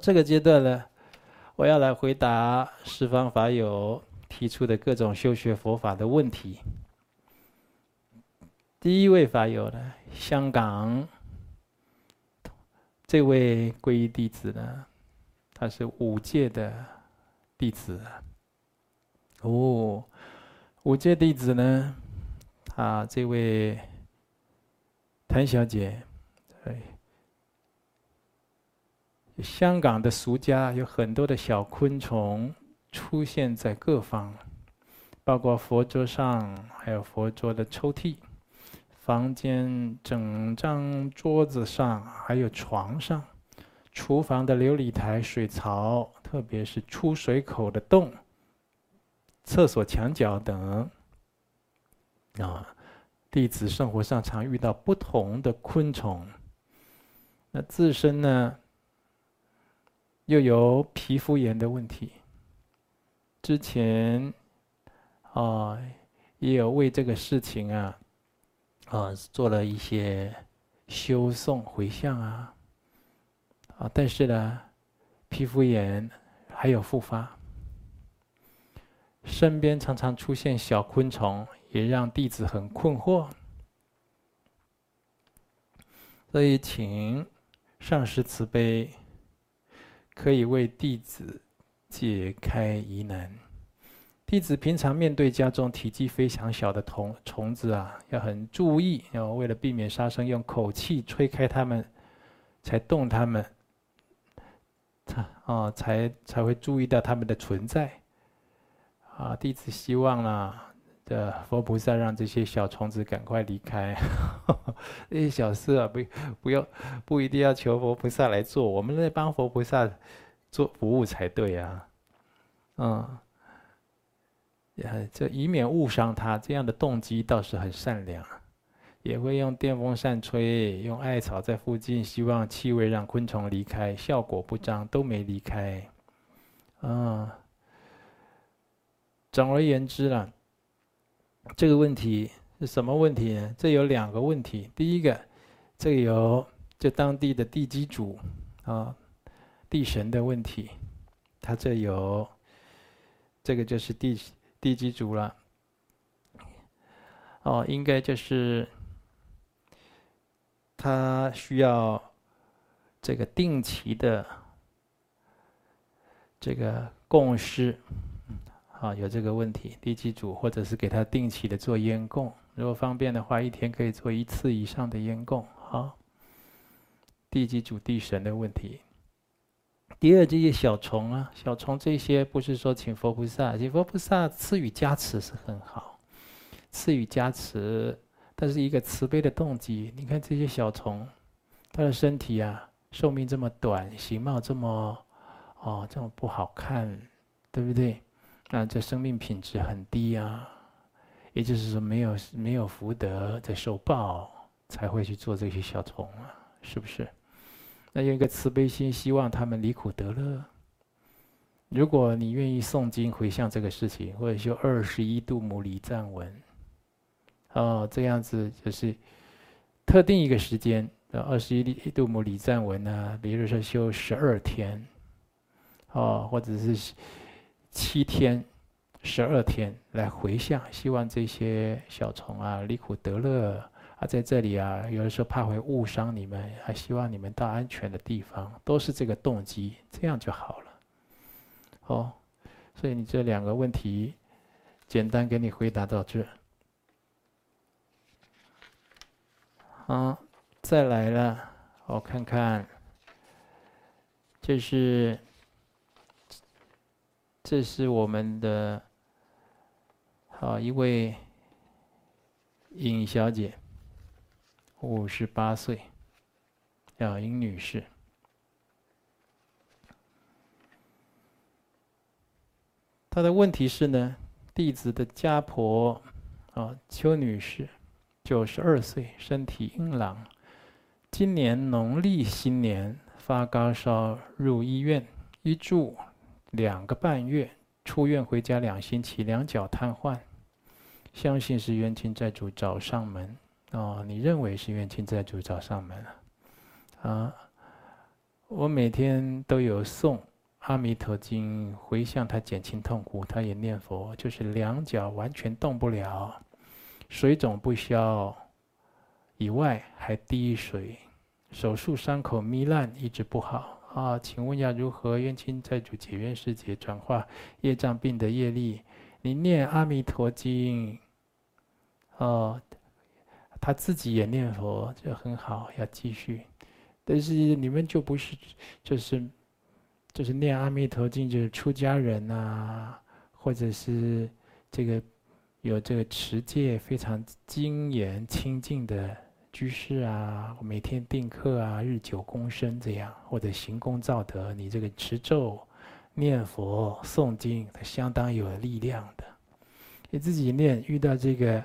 这个阶段呢，我要来回答十方法友提出的各种修学佛法的问题。第一位法友呢，香港这位皈依弟子呢，他是五戒的弟子。哦，五戒弟子呢，啊，这位谭小姐，对。香港的俗家有很多的小昆虫出现在各方，包括佛桌上，还有佛桌的抽屉，房间整张桌子上，还有床上，厨房的琉璃台、水槽，特别是出水口的洞，厕所墙角等。啊，弟子生活上常遇到不同的昆虫，那自身呢？又有皮肤炎的问题，之前啊也有为这个事情啊啊做了一些修诵回向啊啊，但是呢，皮肤炎还有复发，身边常常出现小昆虫，也让弟子很困惑，所以请上师慈悲。可以为弟子解开疑难。弟子平常面对家中体积非常小的虫虫子啊，要很注意，要为了避免杀生，用口气吹开它们，才动它们，才啊才才会注意到它们的存在。啊，弟子希望啊，的佛菩萨让这些小虫子赶快离开。这些小事啊，不不要不一定要求佛菩萨来做，我们来帮佛菩萨做服务才对啊。嗯，这以免误伤他，这样的动机倒是很善良。也会用电风扇吹，用艾草在附近，希望气味让昆虫离开，效果不彰，都没离开。嗯，总而言之啦，这个问题。是什么问题呢？这有两个问题。第一个，这有就当地的地基主啊，地神的问题。他这有这个就是地地基主了。哦，应该就是他需要这个定期的这个供施啊，有这个问题，地基主或者是给他定期的做烟供。如果方便的话，一天可以做一次以上的烟供。好，地基主地神的问题。第二，这些小虫啊，小虫这些不是说请佛菩萨，请佛菩萨赐予加持是很好，赐予加持，但是一个慈悲的动机。你看这些小虫，它的身体啊，寿命这么短，形貌这么哦这么不好看，对不对？那这生命品质很低啊。也就是说，没有没有福德在受报，才会去做这些小虫啊，是不是？那用一个慈悲心，希望他们离苦得乐。如果你愿意诵经回向这个事情，或者修二十一度母礼赞文，哦，这样子就是特定一个时间，二十一度母礼赞文呢，比如说修十二天，哦，或者是七天。十二天来回向，希望这些小虫啊离苦得乐啊，在这里啊，有的时候怕会误伤你们，还希望你们到安全的地方，都是这个动机，这样就好了。哦，所以你这两个问题，简单给你回答到这。好，再来了，我看看，这是，这是我们的。好，一位尹小姐，五十八岁，叫尹女士。她的问题是呢，弟子的家婆啊，邱女士，九十二岁，身体硬朗，今年农历新年发高烧，入医院一住两个半月，出院回家两星期，两脚瘫痪。相信是冤亲债主找上门，哦，你认为是冤亲债主找上门啊？啊，我每天都有诵《阿弥陀经》，回向他减轻痛苦，他也念佛，就是两脚完全动不了，水肿不消，以外还滴水，手术伤口糜烂，一直不好啊！请问要如何冤亲债主解冤释结，转化业障病的业力？你念《阿弥陀经》，哦，他自己也念佛，就很好，要继续。但是你们就不是，就是，就是念阿弥陀经，就是出家人啊，或者是这个有这个持戒非常精严清净的居士啊，每天定课啊，日久功深这样，或者行功造德，你这个持咒、念佛、诵经，它相当有力量的。你自己念，遇到这个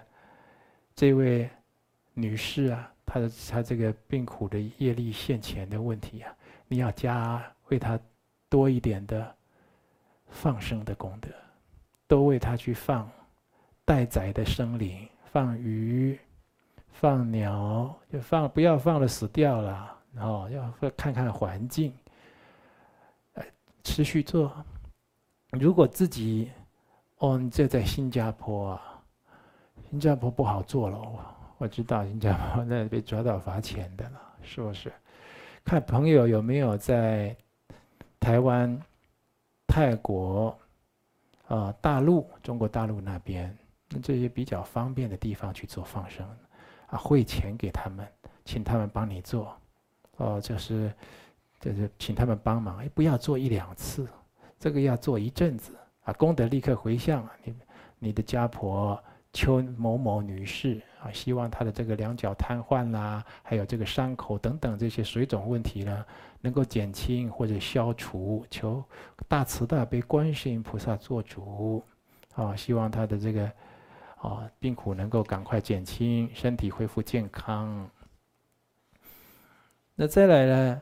这位女士啊。她的她这个病苦的业力现前的问题啊，你要加为她多一点的放生的功德，多为她去放待宰的生灵，放鱼、放鸟，就放不要放了死掉了，然后要看看环境，持续做。如果自己哦，你这在新加坡啊，新加坡不好做了。我知道新加坡那被抓到罚钱的了，是不是？看朋友有没有在台湾、泰国、啊大陆、中国大陆那边，那这些比较方便的地方去做放生，啊汇钱给他们，请他们帮你做，哦就是就是请他们帮忙，哎不要做一两次，这个要做一阵子，啊功德立刻回向，你你的家婆。邱某某女士啊，希望她的这个两脚瘫痪啦，还有这个伤口等等这些水肿问题呢，能够减轻或者消除。求大慈大悲观世音菩萨做主，啊，希望她的这个啊病苦能够赶快减轻，身体恢复健康。那再来呢，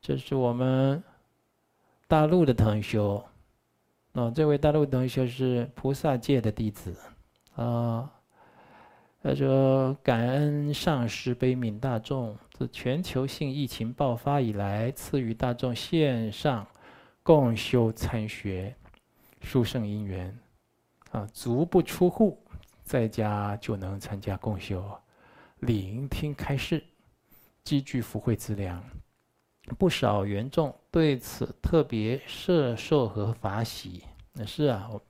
就是我们大陆的同修，啊，这位大陆同修是菩萨界的弟子。啊，他说：“感恩上师悲悯大众，自全球性疫情爆发以来，赐予大众线上共修参学，殊胜因缘。啊，足不出户，在家就能参加共修，聆听开示，积聚福慧资粮。不少缘众对此特别摄受和法喜。那是啊，我。”，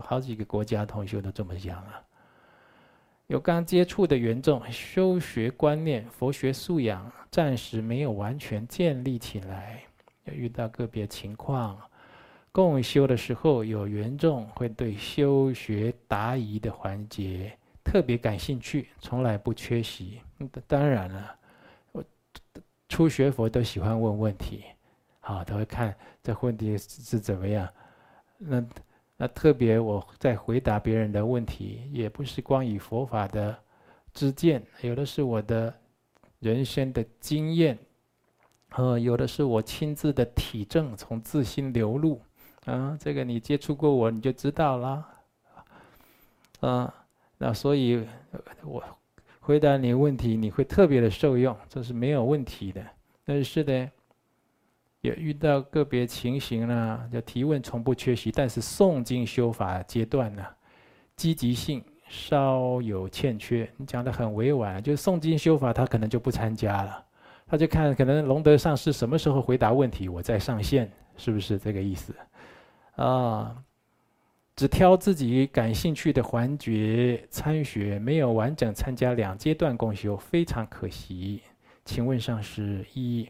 好几个国家同学都这么讲啊。有刚接触的缘众，修学观念、佛学素养暂时没有完全建立起来，要遇到个别情况，共修的时候，有缘众会对修学答疑的环节特别感兴趣，从来不缺席。当然了，我初学佛都喜欢问问题，啊，都会看这问题是怎么样，那。那特别我在回答别人的问题，也不是光以佛法的知见，有的是我的人生的经验，呃，有的是我亲自的体证，从自心流露，啊，这个你接触过我，你就知道了，啊，那所以我回答你问题，你会特别的受用，这是没有问题的。但是的。也遇到个别情形呢，就提问从不缺席，但是诵经修法阶段呢，积极性稍有欠缺。你讲的很委婉，就是诵经修法他可能就不参加了，他就看可能龙德上师什么时候回答问题，我再上线，是不是这个意思？啊，只挑自己感兴趣的环节参学，没有完整参加两阶段共修，非常可惜。请问上师一。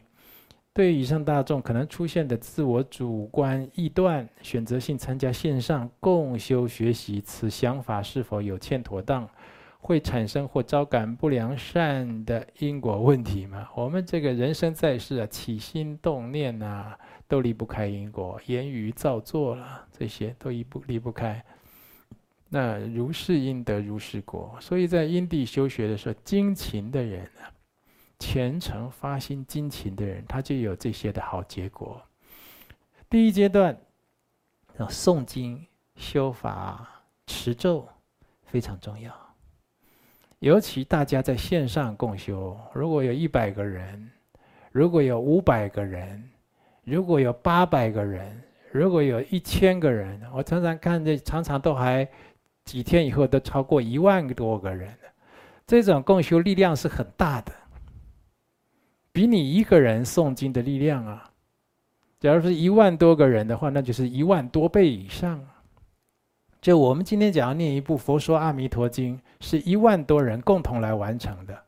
对以上大众可能出现的自我主观臆断，选择性参加线上共修学习，此想法是否有欠妥当？会产生或招感不良善的因果问题吗？我们这个人生在世啊，起心动念啊，都离不开因果，言语造作了这些都离不离不开。那如是因得如是果，所以在因地修学的时候，精勤的人啊。虔诚发心精勤的人，他就有这些的好结果。第一阶段，诵经、修法、持咒非常重要。尤其大家在线上共修，如果有一百个人，如果有五百个人，如果有八百个人，如果有一千个人，我常常看这，常常都还几天以后都超过一万多个人，这种共修力量是很大的，比你一个人诵经的力量啊。假如是一万多个人的话，那就是一万多倍以上。就我们今天讲要念一部《佛说阿弥陀经》，是一万多人共同来完成的。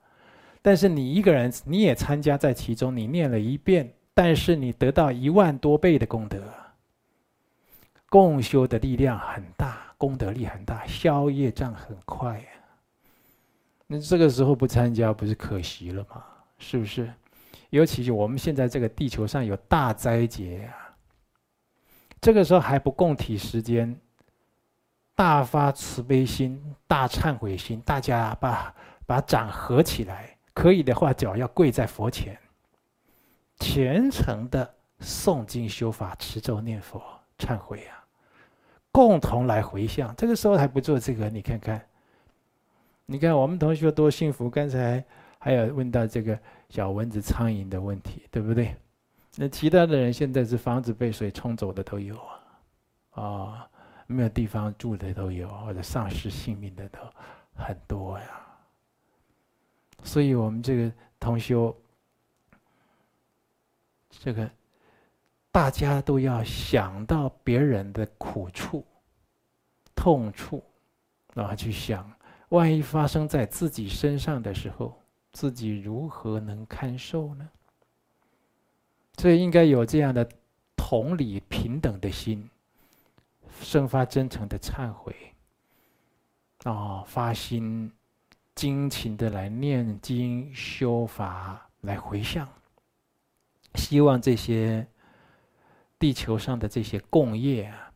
但是你一个人，你也参加在其中，你念了一遍，但是你得到一万多倍的功德。共修的力量很大，功德力很大，消业障很快。那这个时候不参加，不是可惜了吗？是不是？尤其是我们现在这个地球上有大灾劫啊，这个时候还不共体时间，大发慈悲心、大忏悔心，大家把把掌合起来，可以的话脚要跪在佛前，虔诚的诵经修法、持咒念佛、忏悔啊，共同来回向。这个时候还不做这个，你看看，你看我们同学多幸福。刚才还有问到这个。小蚊子、苍蝇的问题，对不对？那其他的人现在是房子被水冲走的都有啊，啊、没有地方住的都有，或者丧失性命的都很多呀。所以我们这个同修，这个大家都要想到别人的苦处、痛处，然后去想，万一发生在自己身上的时候。自己如何能堪受呢？所以应该有这样的同理平等的心，生发真诚的忏悔，啊、哦，发心精勤的来念经修法，来回向，希望这些地球上的这些共业啊，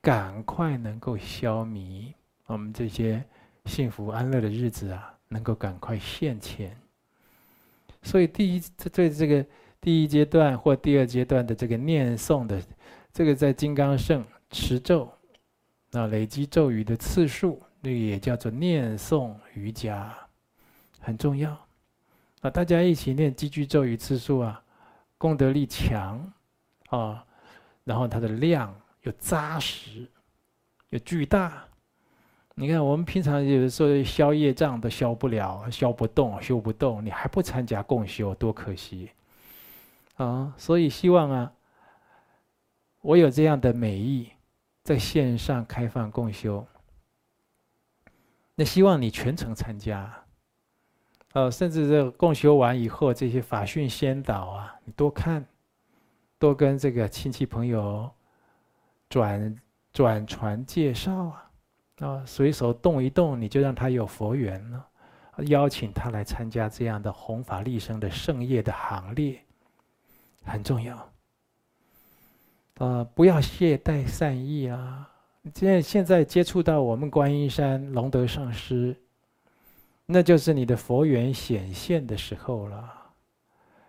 赶快能够消弭，我们这些幸福安乐的日子啊。能够赶快现前，所以第一，对这个第一阶段或第二阶段的这个念诵的，这个在金刚圣持咒，啊，累积咒语的次数，那个也叫做念诵瑜伽，很重要。啊，大家一起念积聚咒语次数啊，功德力强啊，然后它的量又扎实，又巨大。你看，我们平常有的时候消业障都消不了，消不动，修不动，你还不参加共修，多可惜！啊，所以希望啊，我有这样的美意，在线上开放共修，那希望你全程参加，呃，甚至这共修完以后，这些法讯先导啊，你多看，多跟这个亲戚朋友转转传介绍啊。啊，随手动一动，你就让他有佛缘了。邀请他来参加这样的弘法利生的圣业的行列，很重要。呃，不要懈怠善意啊！现现在接触到我们观音山龙德上师，那就是你的佛缘显现的时候了。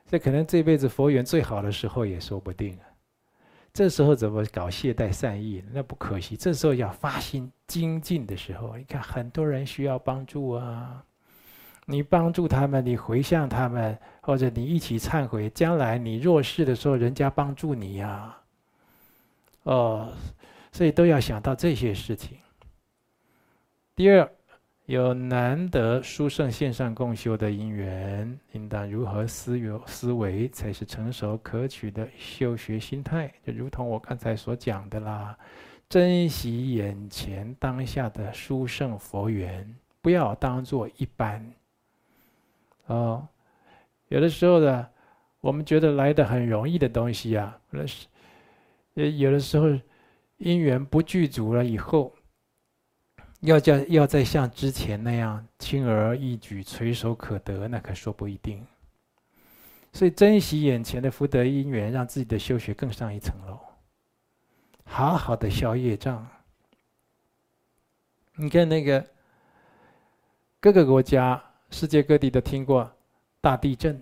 这可能这辈子佛缘最好的时候也说不定啊。这时候怎么搞懈怠善意？那不可惜。这时候要发心精进的时候，你看很多人需要帮助啊，你帮助他们，你回向他们，或者你一起忏悔，将来你弱势的时候，人家帮助你呀、啊。哦，所以都要想到这些事情。第二。有难得殊胜线上共修的因缘，应当如何思有思维才是成熟可取的修学心态？就如同我刚才所讲的啦，珍惜眼前当下的殊胜佛缘，不要当做一般。哦，有的时候呢，我们觉得来的很容易的东西啊，那是，呃有的时候因缘不具足了以后。要叫要再像之前那样轻而易举、垂手可得，那可说不一定。所以珍惜眼前的福德因缘，让自己的修学更上一层楼，好好的消业障。你看那个各个国家、世界各地都听过大地震，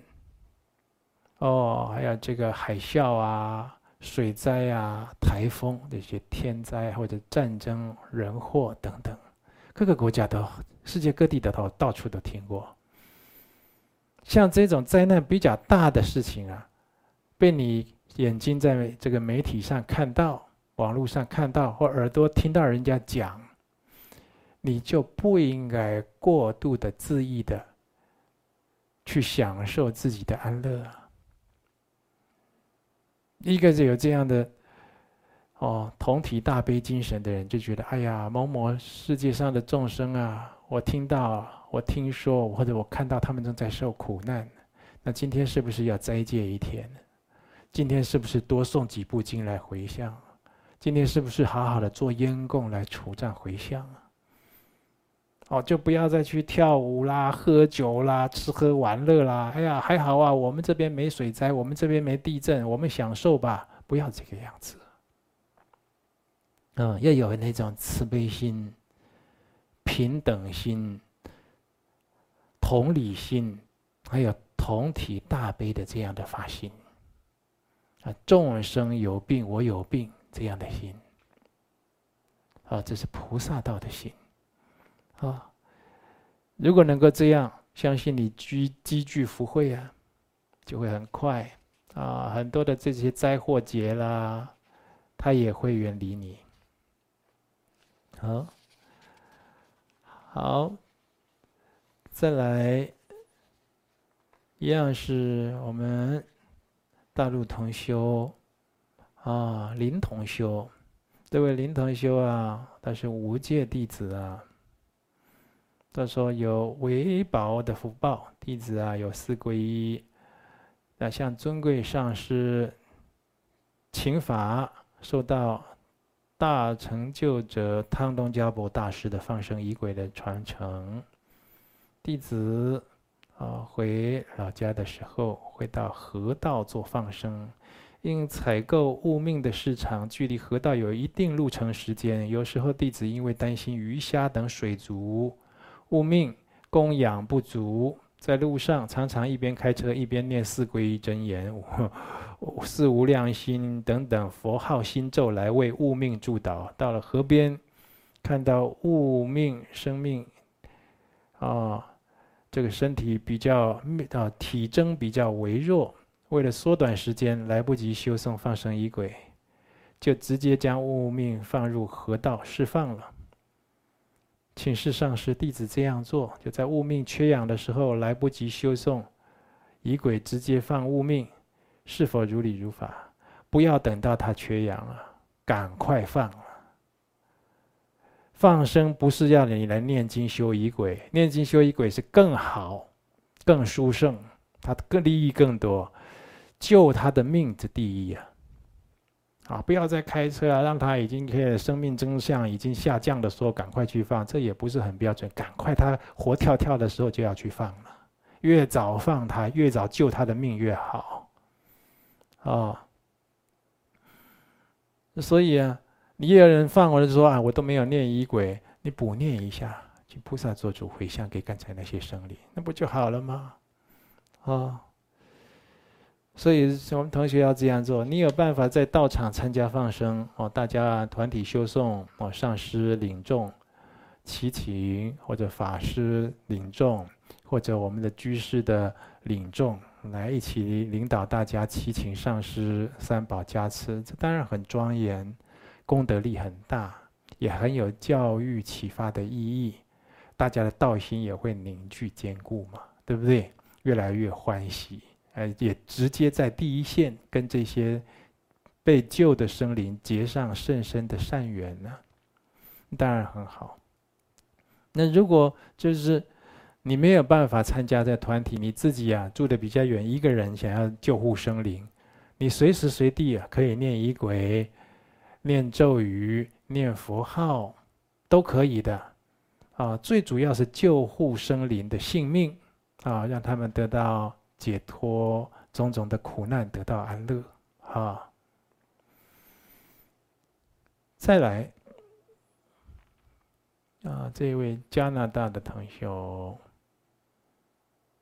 哦，还有这个海啸啊。水灾啊，台风这些天灾或者战争、人祸等等，各个国家都、世界各地的都到处都听过。像这种灾难比较大的事情啊，被你眼睛在这个媒体上看到、网络上看到，或耳朵听到人家讲，你就不应该过度的恣意的去享受自己的安乐。一个是有这样的哦，同体大悲精神的人，就觉得哎呀，某某世界上的众生啊，我听到、我听说，或者我看到他们正在受苦难，那今天是不是要斋戒一天？今天是不是多诵几部经来回向？今天是不是好好的做烟供来除障回向啊？哦，就不要再去跳舞啦、喝酒啦、吃喝玩乐啦。哎呀，还好啊，我们这边没水灾，我们这边没地震，我们享受吧。不要这个样子。嗯，要有那种慈悲心、平等心、同理心，还有同体大悲的这样的发心。啊，众生有病，我有病，这样的心，啊，这是菩萨道的心，啊，如果能够这样，相信你积积聚福慧啊，就会很快，啊，很多的这些灾祸劫啦，他也会远离你。好，好，再来，一样是我们。大陆同修，啊，林同修，这位林同修啊，他是无戒弟子啊。他说有为宝的福报，弟子啊有四皈依，那向尊贵上师请法，受到大成就者汤东家博大师的放生仪轨的传承，弟子。啊，回老家的时候，会到河道做放生，因采购物命的市场距离河道有一定路程时间，有时候弟子因为担心鱼虾等水族物命供养不足，在路上常常一边开车一边念四皈依真言、四无量心等等佛号心咒来为物命助导。到了河边，看到物命生命，啊。这个身体比较啊，体征比较微弱，为了缩短时间，来不及修诵放生仪轨，就直接将物命放入河道释放了。请示上师，弟子这样做，就在物命缺氧的时候，来不及修诵仪轨，直接放物命，是否如理如法？不要等到他缺氧了，赶快放。放生不是要你来念经修仪轨，念经修仪轨是更好、更殊胜，它更利益更多，救他的命之第一呀！啊，不要再开车啊，让他已经可以生命征象已经下降的时候赶快去放，这也不是很标准。赶快他活跳跳的时候就要去放了，越早放他，越早救他的命越好。啊，所以啊。你有人放我就说啊，我都没有念仪轨，你补念一下，请菩萨做主回向给刚才那些生灵，那不就好了吗？啊，所以我们同学要这样做。你有办法在道场参加放生哦，大家团体修诵哦，上师领众齐请，或者法师领众，或者我们的居士的领众来一起领导大家七请上师三宝加持，这当然很庄严。功德力很大，也很有教育启发的意义，大家的道心也会凝聚坚固嘛，对不对？越来越欢喜，呃，也直接在第一线跟这些被救的生灵结上甚深的善缘呢，当然很好。那如果就是你没有办法参加这团体，你自己啊住的比较远，一个人想要救护生灵，你随时随地啊可以念仪轨。念咒语、念佛号，都可以的，啊，最主要是救护生灵的性命，啊，让他们得到解脱，种种的苦难得到安乐，啊。再来，啊，这位加拿大的同学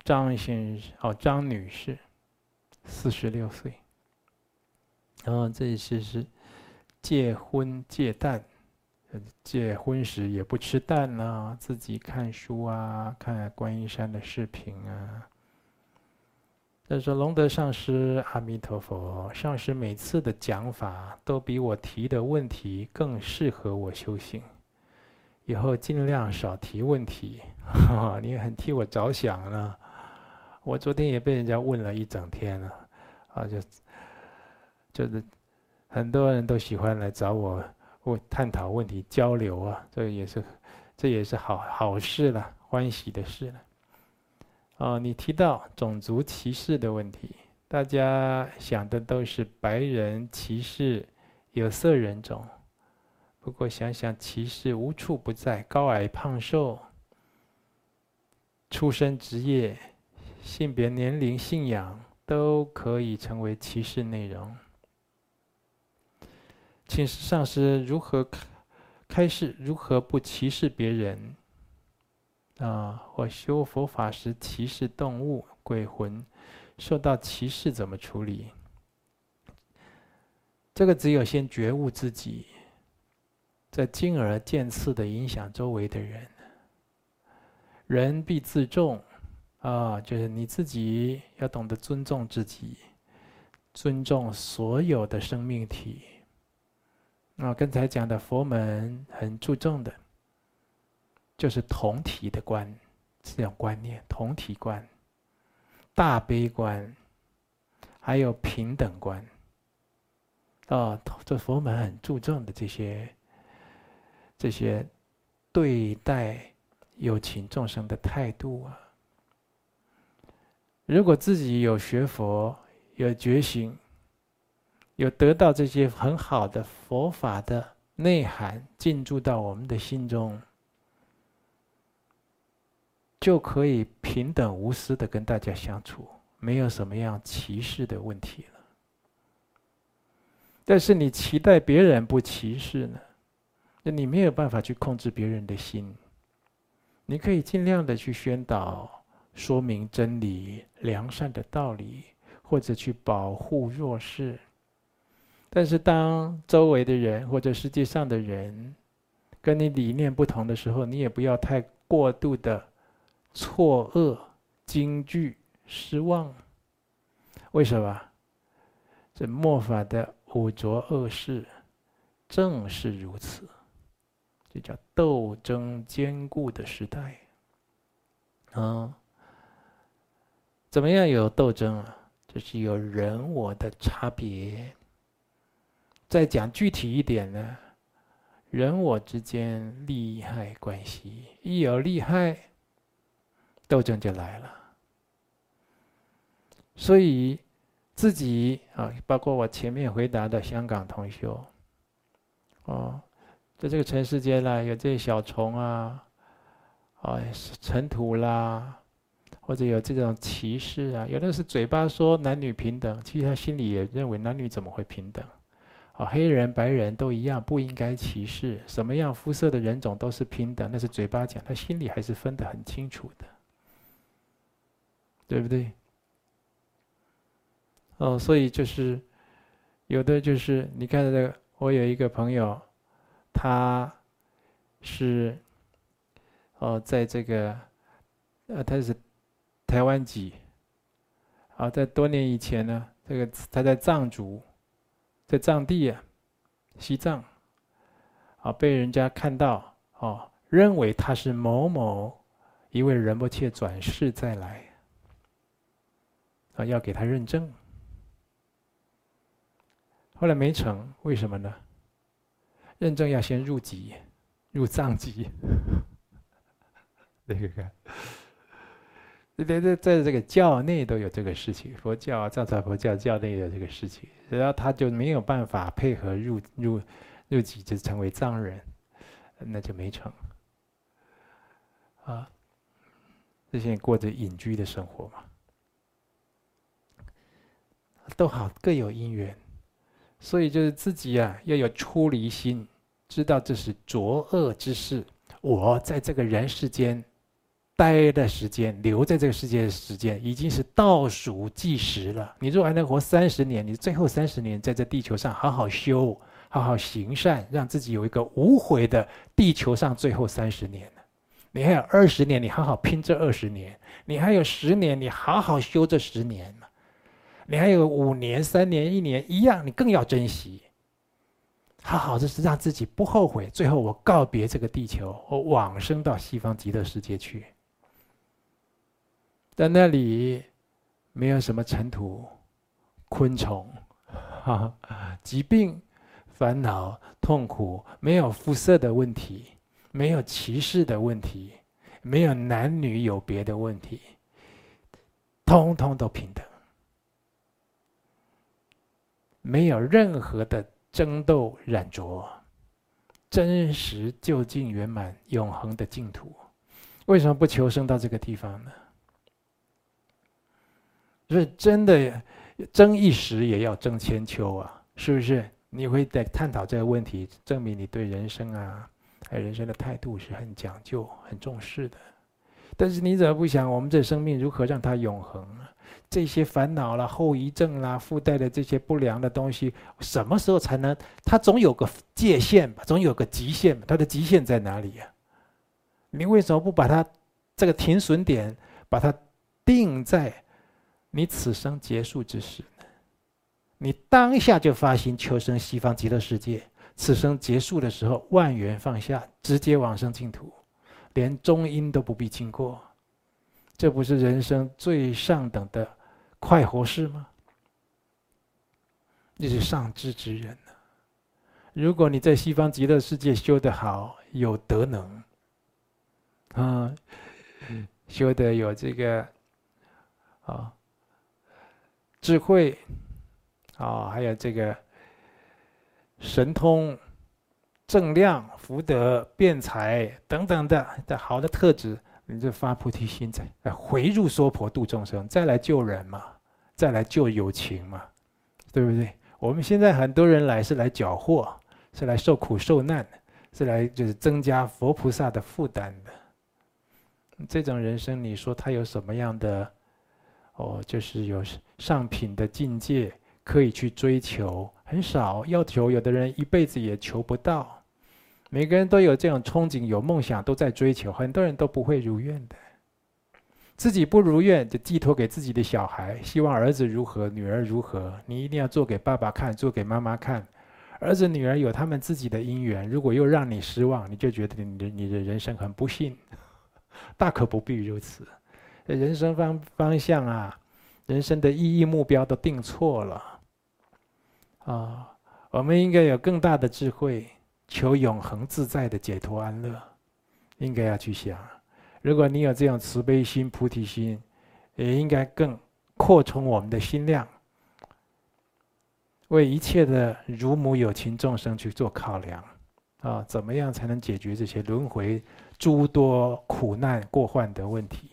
张先生，哦，张女士，四十六岁，然后这一次是。戒荤戒蛋，戒荤时也不吃蛋啊，自己看书啊，看观音山的视频啊，他说：“龙德上师，阿弥陀佛，上师每次的讲法都比我提的问题更适合我修行，以后尽量少提问题。哈哈，你很替我着想呢。我昨天也被人家问了一整天了，啊，就就是很多人都喜欢来找我问探讨问题交流啊，这也是这也是好好事了，欢喜的事了。”哦，你提到种族歧视的问题，大家想的都是白人歧视有色人种。不过想想歧视无处不在，高矮胖瘦、出身职业、性别、年龄、信仰都可以成为歧视内容。请上师如何开示，如何不歧视别人？啊，或修佛法时歧视动物、鬼魂，受到歧视怎么处理？这个只有先觉悟自己，再进而渐次的影响周围的人。人必自重，啊，就是你自己要懂得尊重自己，尊重所有的生命体。啊，刚才讲的佛门很注重的。就是同体的观，这种观念，同体观、大悲观，还有平等观。哦，这佛门很注重的这些，这些对待有情众生的态度啊。如果自己有学佛、有觉醒、有得到这些很好的佛法的内涵进驻到我们的心中。就可以平等无私的跟大家相处，没有什么样歧视的问题了。但是你期待别人不歧视呢？那你没有办法去控制别人的心。你可以尽量的去宣导、说明真理、良善的道理，或者去保护弱势。但是当周围的人或者世界上的人跟你理念不同的时候，你也不要太过度的。错愕、惊惧、失望，为什么？这末法的五浊恶世正是如此，这叫斗争坚固的时代。啊，怎么样有斗争啊？就是有人我的差别。再讲具体一点呢，人我之间利害关系，一有利害。斗争就来了，所以自己啊，包括我前面回答的香港同修，哦，在这个尘世间呢，有这些小虫啊，啊，尘土啦，或者有这种歧视啊，有的是嘴巴说男女平等，其实他心里也认为男女怎么会平等？啊，黑人白人都一样，不应该歧视，什么样肤色的人种都是平等，那是嘴巴讲，他心里还是分得很清楚的。对不对？哦，所以就是有的就是你看这个，我有一个朋友，他是哦，在这个呃，他是台湾籍，啊，在多年以前呢，这个他在藏族，在藏地啊，西藏，啊，被人家看到哦，认为他是某某一位仁波切转世再来。啊，要给他认证，后来没成，为什么呢？认证要先入籍，入藏籍。那 个在在在这个教内都有这个事情，佛教啊，藏传佛教教内有这个事情，然后他就没有办法配合入入入籍，就成为藏人，那就没成。啊，这些过着隐居的生活嘛。都好，各有因缘，所以就是自己啊，要有出离心，知道这是浊恶之事。我在这个人世间待的时间，留在这个世界的时间，已经是倒数计时了。你如果还能活三十年，你最后三十年在这地球上好好修，好好行善，让自己有一个无悔的地球上最后三十年。你还有二十年，你好好拼这二十年；你还有十年，你好好修这十年。你还有五年、三年、一年一样，你更要珍惜。好好的是让自己不后悔。最后我告别这个地球，我往生到西方极乐世界去，在那里没有什么尘土、昆虫、哈疾病、烦恼、痛苦，没有肤色的问题，没有歧视的问题。没有男女有别的问题，通通都平等，没有任何的争斗染着，真实究竟圆满永恒的净土，为什么不求生到这个地方呢？是真的争一时也要争千秋啊！是不是？你会在探讨这个问题，证明你对人生啊。还有人生的态度是很讲究、很重视的，但是你怎么不想，我们这生命如何让它永恒啊？这些烦恼啦、后遗症啦、附带的这些不良的东西，什么时候才能？它总有个界限吧，总有个极限吧？它的极限在哪里呀？你为什么不把它这个停损点，把它定在你此生结束之时呢？你当下就发心求生西方极乐世界。此生结束的时候，万缘放下，直接往生净土，连中阴都不必经过，这不是人生最上等的快活事吗？你是上智之人呢。如果你在西方极乐世界修得好，有德能，啊，修得有这个啊智慧，啊，还有这个。神通、正量、福德、辩才等等的的好的特质，你就发菩提心，再回入娑婆度众生，再来救人嘛，再来救有情嘛，对不对？我们现在很多人来是来缴获，是来受苦受难的，是来就是增加佛菩萨的负担的。这种人生，你说他有什么样的？哦，就是有上品的境界可以去追求。很少要求，有的人一辈子也求不到。每个人都有这种憧憬，有梦想，都在追求。很多人都不会如愿的，自己不如愿，就寄托给自己的小孩，希望儿子如何，女儿如何。你一定要做给爸爸看，做给妈妈看。儿子女儿有他们自己的姻缘，如果又让你失望，你就觉得你的你的人生很不幸。大可不必如此。人生方方向啊，人生的意义目标都定错了。啊、我们应该有更大的智慧，求永恒自在的解脱安乐，应该要去想。如果你有这样慈悲心、菩提心，也应该更扩充我们的心量，为一切的如母有情众生去做考量。啊、怎么样才能解决这些轮回诸多苦难过患的问题？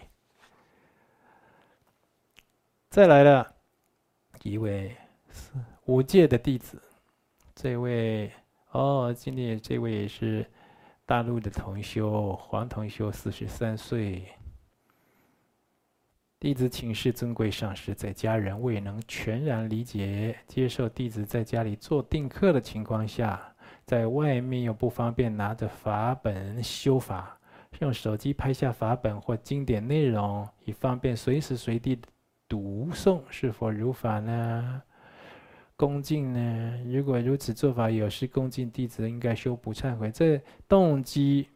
再来了一位。五戒的弟子，这位哦，今天这位也是大陆的同修黄同修，四十三岁。弟子请示尊贵上师，在家人未能全然理解接受弟子在家里做定课的情况下，在外面又不方便拿着法本修法，用手机拍下法本或经典内容，以方便随时随地读诵，是否如法呢？恭敬呢？如果如此做法有失恭敬弟子，应该修补忏悔。这动机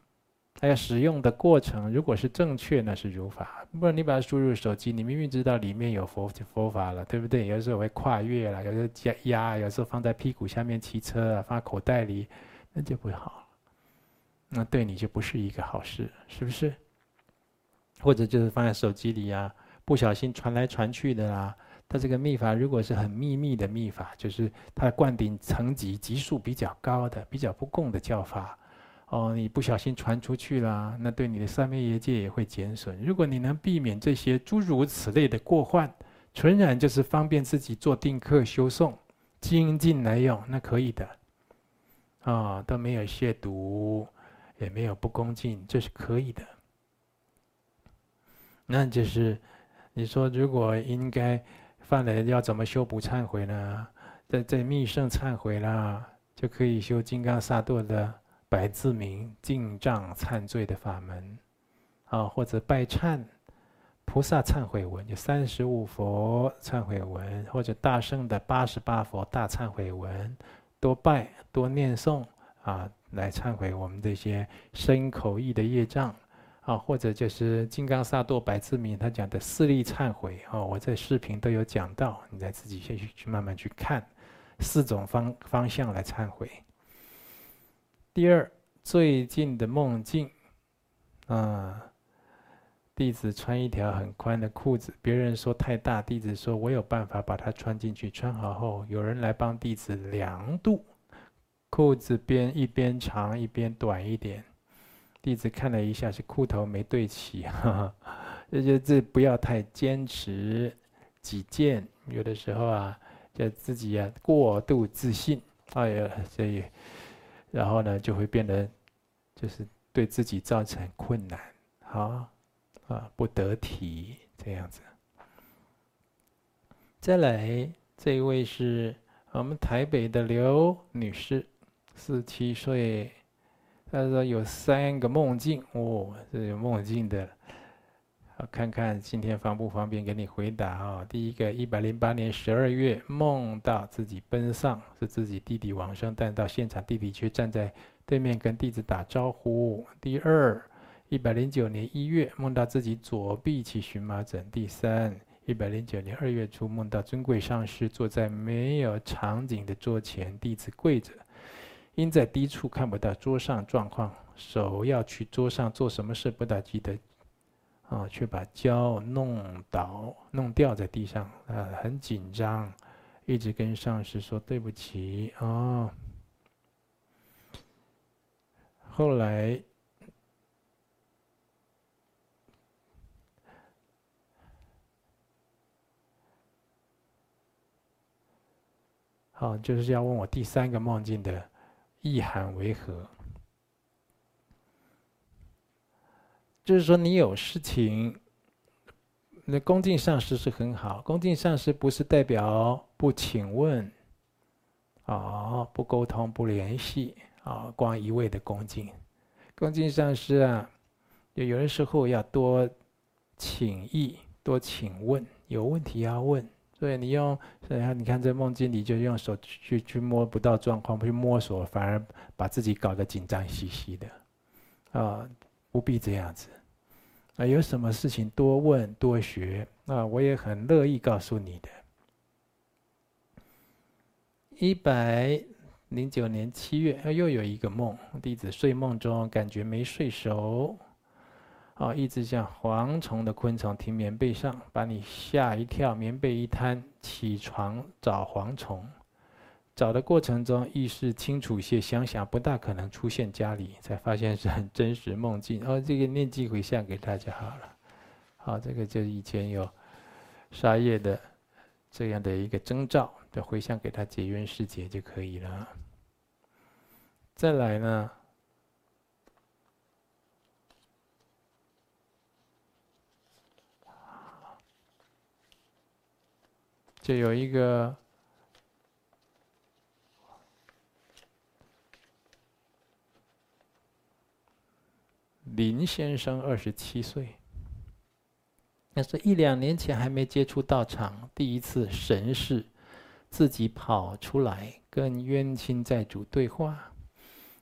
还有使用的过程，如果是正确，那是如法；不然你把它输入手机，你明明知道里面有佛佛法了，对不对？有时候会跨越了，有时候加压，有时候放在屁股下面骑车啊，放口袋里，那就不好。那对你就不是一个好事，是不是？或者就是放在手机里啊，不小心传来传去的啦。他这个秘法如果是很秘密的秘法，就是他灌顶层级级数比较高的、比较不共的教法，哦，你不小心传出去了，那对你的三昧业界也会减损。如果你能避免这些诸如此类的过患，纯然就是方便自己做定课修诵、精进来用，那可以的，啊、都没有亵渎，也没有不恭敬，这是可以的。那就是你说，如果应该。犯了要怎么修补忏悔呢？在在密圣忏悔啦，就可以修金刚萨埵的百字明净障忏罪的法门，啊，或者拜忏，菩萨忏悔文，就三十五佛忏悔文，或者大圣的八十八佛大忏悔文，多拜多念诵啊，来忏悔我们这些身口意的业障啊，或者就是金刚萨埵百字明他讲的四力忏悔哦，我在视频都有讲到，你再自己先去去慢慢去看，四种方方向来忏悔。第二，最近的梦境啊。弟子穿一条很宽的裤子，别人说太大，弟子说我有办法把它穿进去。穿好后，有人来帮弟子量度，裤子边一边长一边短一点。弟子看了一下，是裤头没对齐，哈哈，这就这不要太坚持己见，有的时候啊，就自己啊过度自信，哎呀，所以，然后呢就会变得就是对自己造成困难，好。啊，不得体这样子。再来，这一位是我们台北的刘女士，四七岁。他说有三个梦境哦，这有梦境的。好，看看今天方不方便给你回答啊、哦？第一个，一百零八年十二月梦到自己奔丧，是自己弟弟往生，但到现场弟弟却站在对面跟弟子打招呼。第二。一百零九年一月，梦到自己左臂起荨麻疹。第三，一百零九年二月初，梦到尊贵上师坐在没有场景的桌前，弟子跪着，因在低处看不到桌上状况，手要去桌上做什么事不大记得，啊，却把胶弄倒、弄掉在地上，啊，很紧张，一直跟上师说对不起啊、后来。好，就是要问我第三个梦境的意涵为何？就是说你有事情，那恭敬上师是很好，恭敬上师不是代表不请问，啊，不沟通、不联系，啊，光一味的恭敬。恭敬上师啊，有有的时候要多请益，多请问，有问题要问。所以你用，所以你看这梦境里就用手去去摸不到状况，去摸索，反而把自己搞得紧张兮兮的，啊，不必这样子。啊，有什么事情多问多学，啊，我也很乐意告诉你的。一百零九年七月，又有一个梦，弟子睡梦中感觉没睡熟。啊，一直像蝗虫的昆虫停棉被上，把你吓一跳。棉被一摊，起床找蝗虫，找的过程中意识清楚些，想想不大可能出现家里，才发现是很真实梦境。哦，这个念经回向给大家好了。好，这个就是以前有杀业的这样的一个征兆，就回向给他结缘释结就可以了。再来呢？就有一个林先生，二十七岁。那是一两年前还没接触道场，第一次神识，自己跑出来跟冤亲债主对话，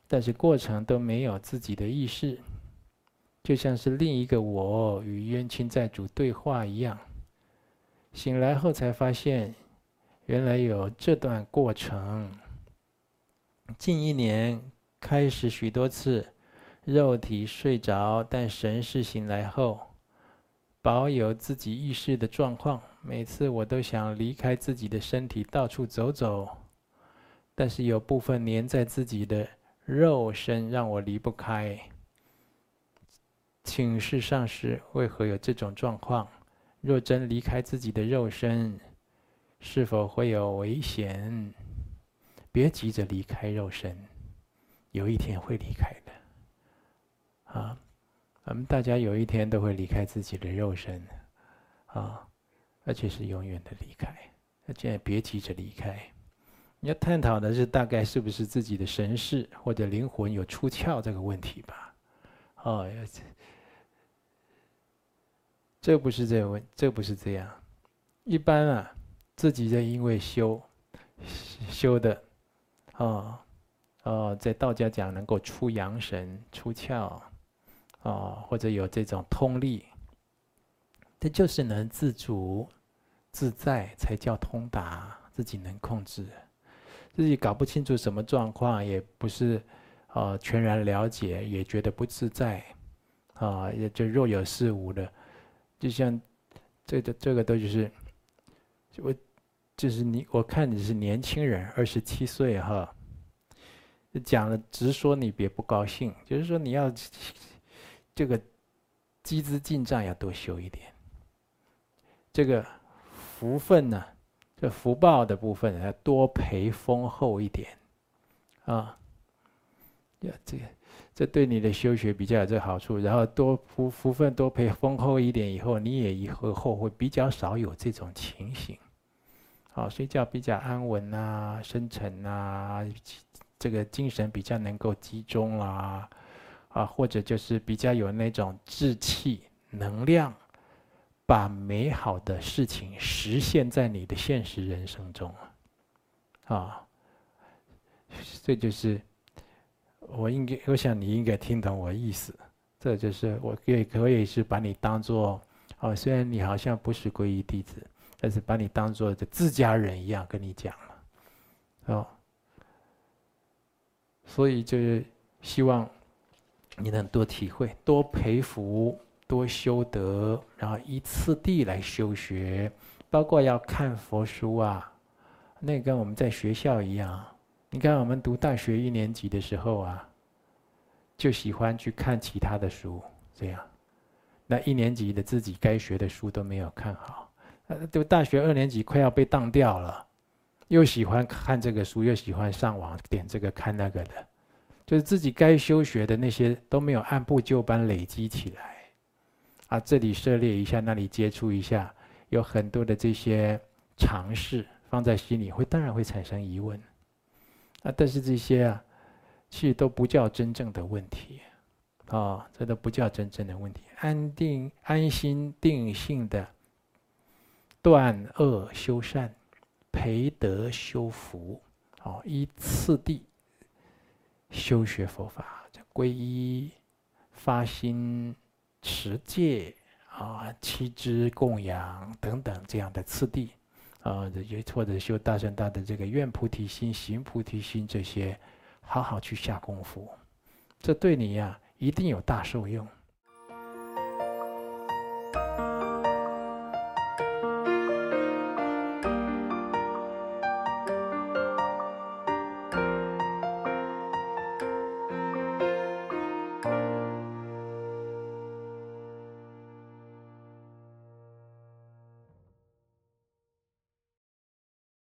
但是过程都没有自己的意识，就像是另一个我与冤亲债主对话一样。醒来后才发现，原来有这段过程。近一年开始许多次，肉体睡着，但神识醒来后，保有自己意识的状况。每次我都想离开自己的身体，到处走走，但是有部分黏在自己的肉身，让我离不开。请示上师，为何有这种状况？若真离开自己的肉身，是否会有危险？别急着离开肉身，有一天会离开的。啊，我们大家有一天都会离开自己的肉身，啊，而且是永远的离开。而且别急着离开，你要探讨的是大概是不是自己的神识或者灵魂有出窍这个问题吧？哦，要。这不是这样问，这不是这样。一般啊，自己在因为修修的，哦哦，在道家讲能够出阳神、出窍，哦，或者有这种通力，这就是能自主自在，才叫通达，自己能控制。自己搞不清楚什么状况，也不是啊全然了解，也觉得不自在，啊，也就若有似无的，就像这个这个都就是。我就是你，我看你是年轻人，二十七岁哈。讲了直说你别不高兴，就是说你要这个积资进账要多修一点。这个福分呢，这福报的部分要多培丰厚一点啊。要这个这对你的修学比较有这好处。然后多福福分多培丰厚一点以后，你也以后后会比较少有这种情形。好，睡觉比较安稳啊，深沉啊，这个精神比较能够集中啊，啊，或者就是比较有那种志气、能量，把美好的事情实现在你的现实人生中啊。这就是我应该，我想你应该听懂我意思。这就是我也可以是把你当做，哦，虽然你好像不是皈依弟子。但是把你当做这自家人一样跟你讲了，哦，所以就是希望你能多体会、多培福、多修德，然后依次第来修学，包括要看佛书啊，那跟我们在学校一样。你看我们读大学一年级的时候啊，就喜欢去看其他的书，这样，那一年级的自己该学的书都没有看好。呃，读大学二年级快要被当掉了，又喜欢看这个书，又喜欢上网点这个看那个的，就是自己该修学的那些都没有按部就班累积起来，啊，这里涉猎一下，那里接触一下，有很多的这些尝试放在心里，会当然会产生疑问，啊，但是这些啊，其实都不叫真正的问题，啊、这都不叫真正的问题，安定、安心、定性的。断恶修善，培德修福，哦，依次第修学佛法，皈依、发心、持戒啊、七支供养等等这样的次第，啊，也或者修大乘大的这个愿菩提心、行菩提心这些，好好去下功夫，这对你呀、一定有大受用。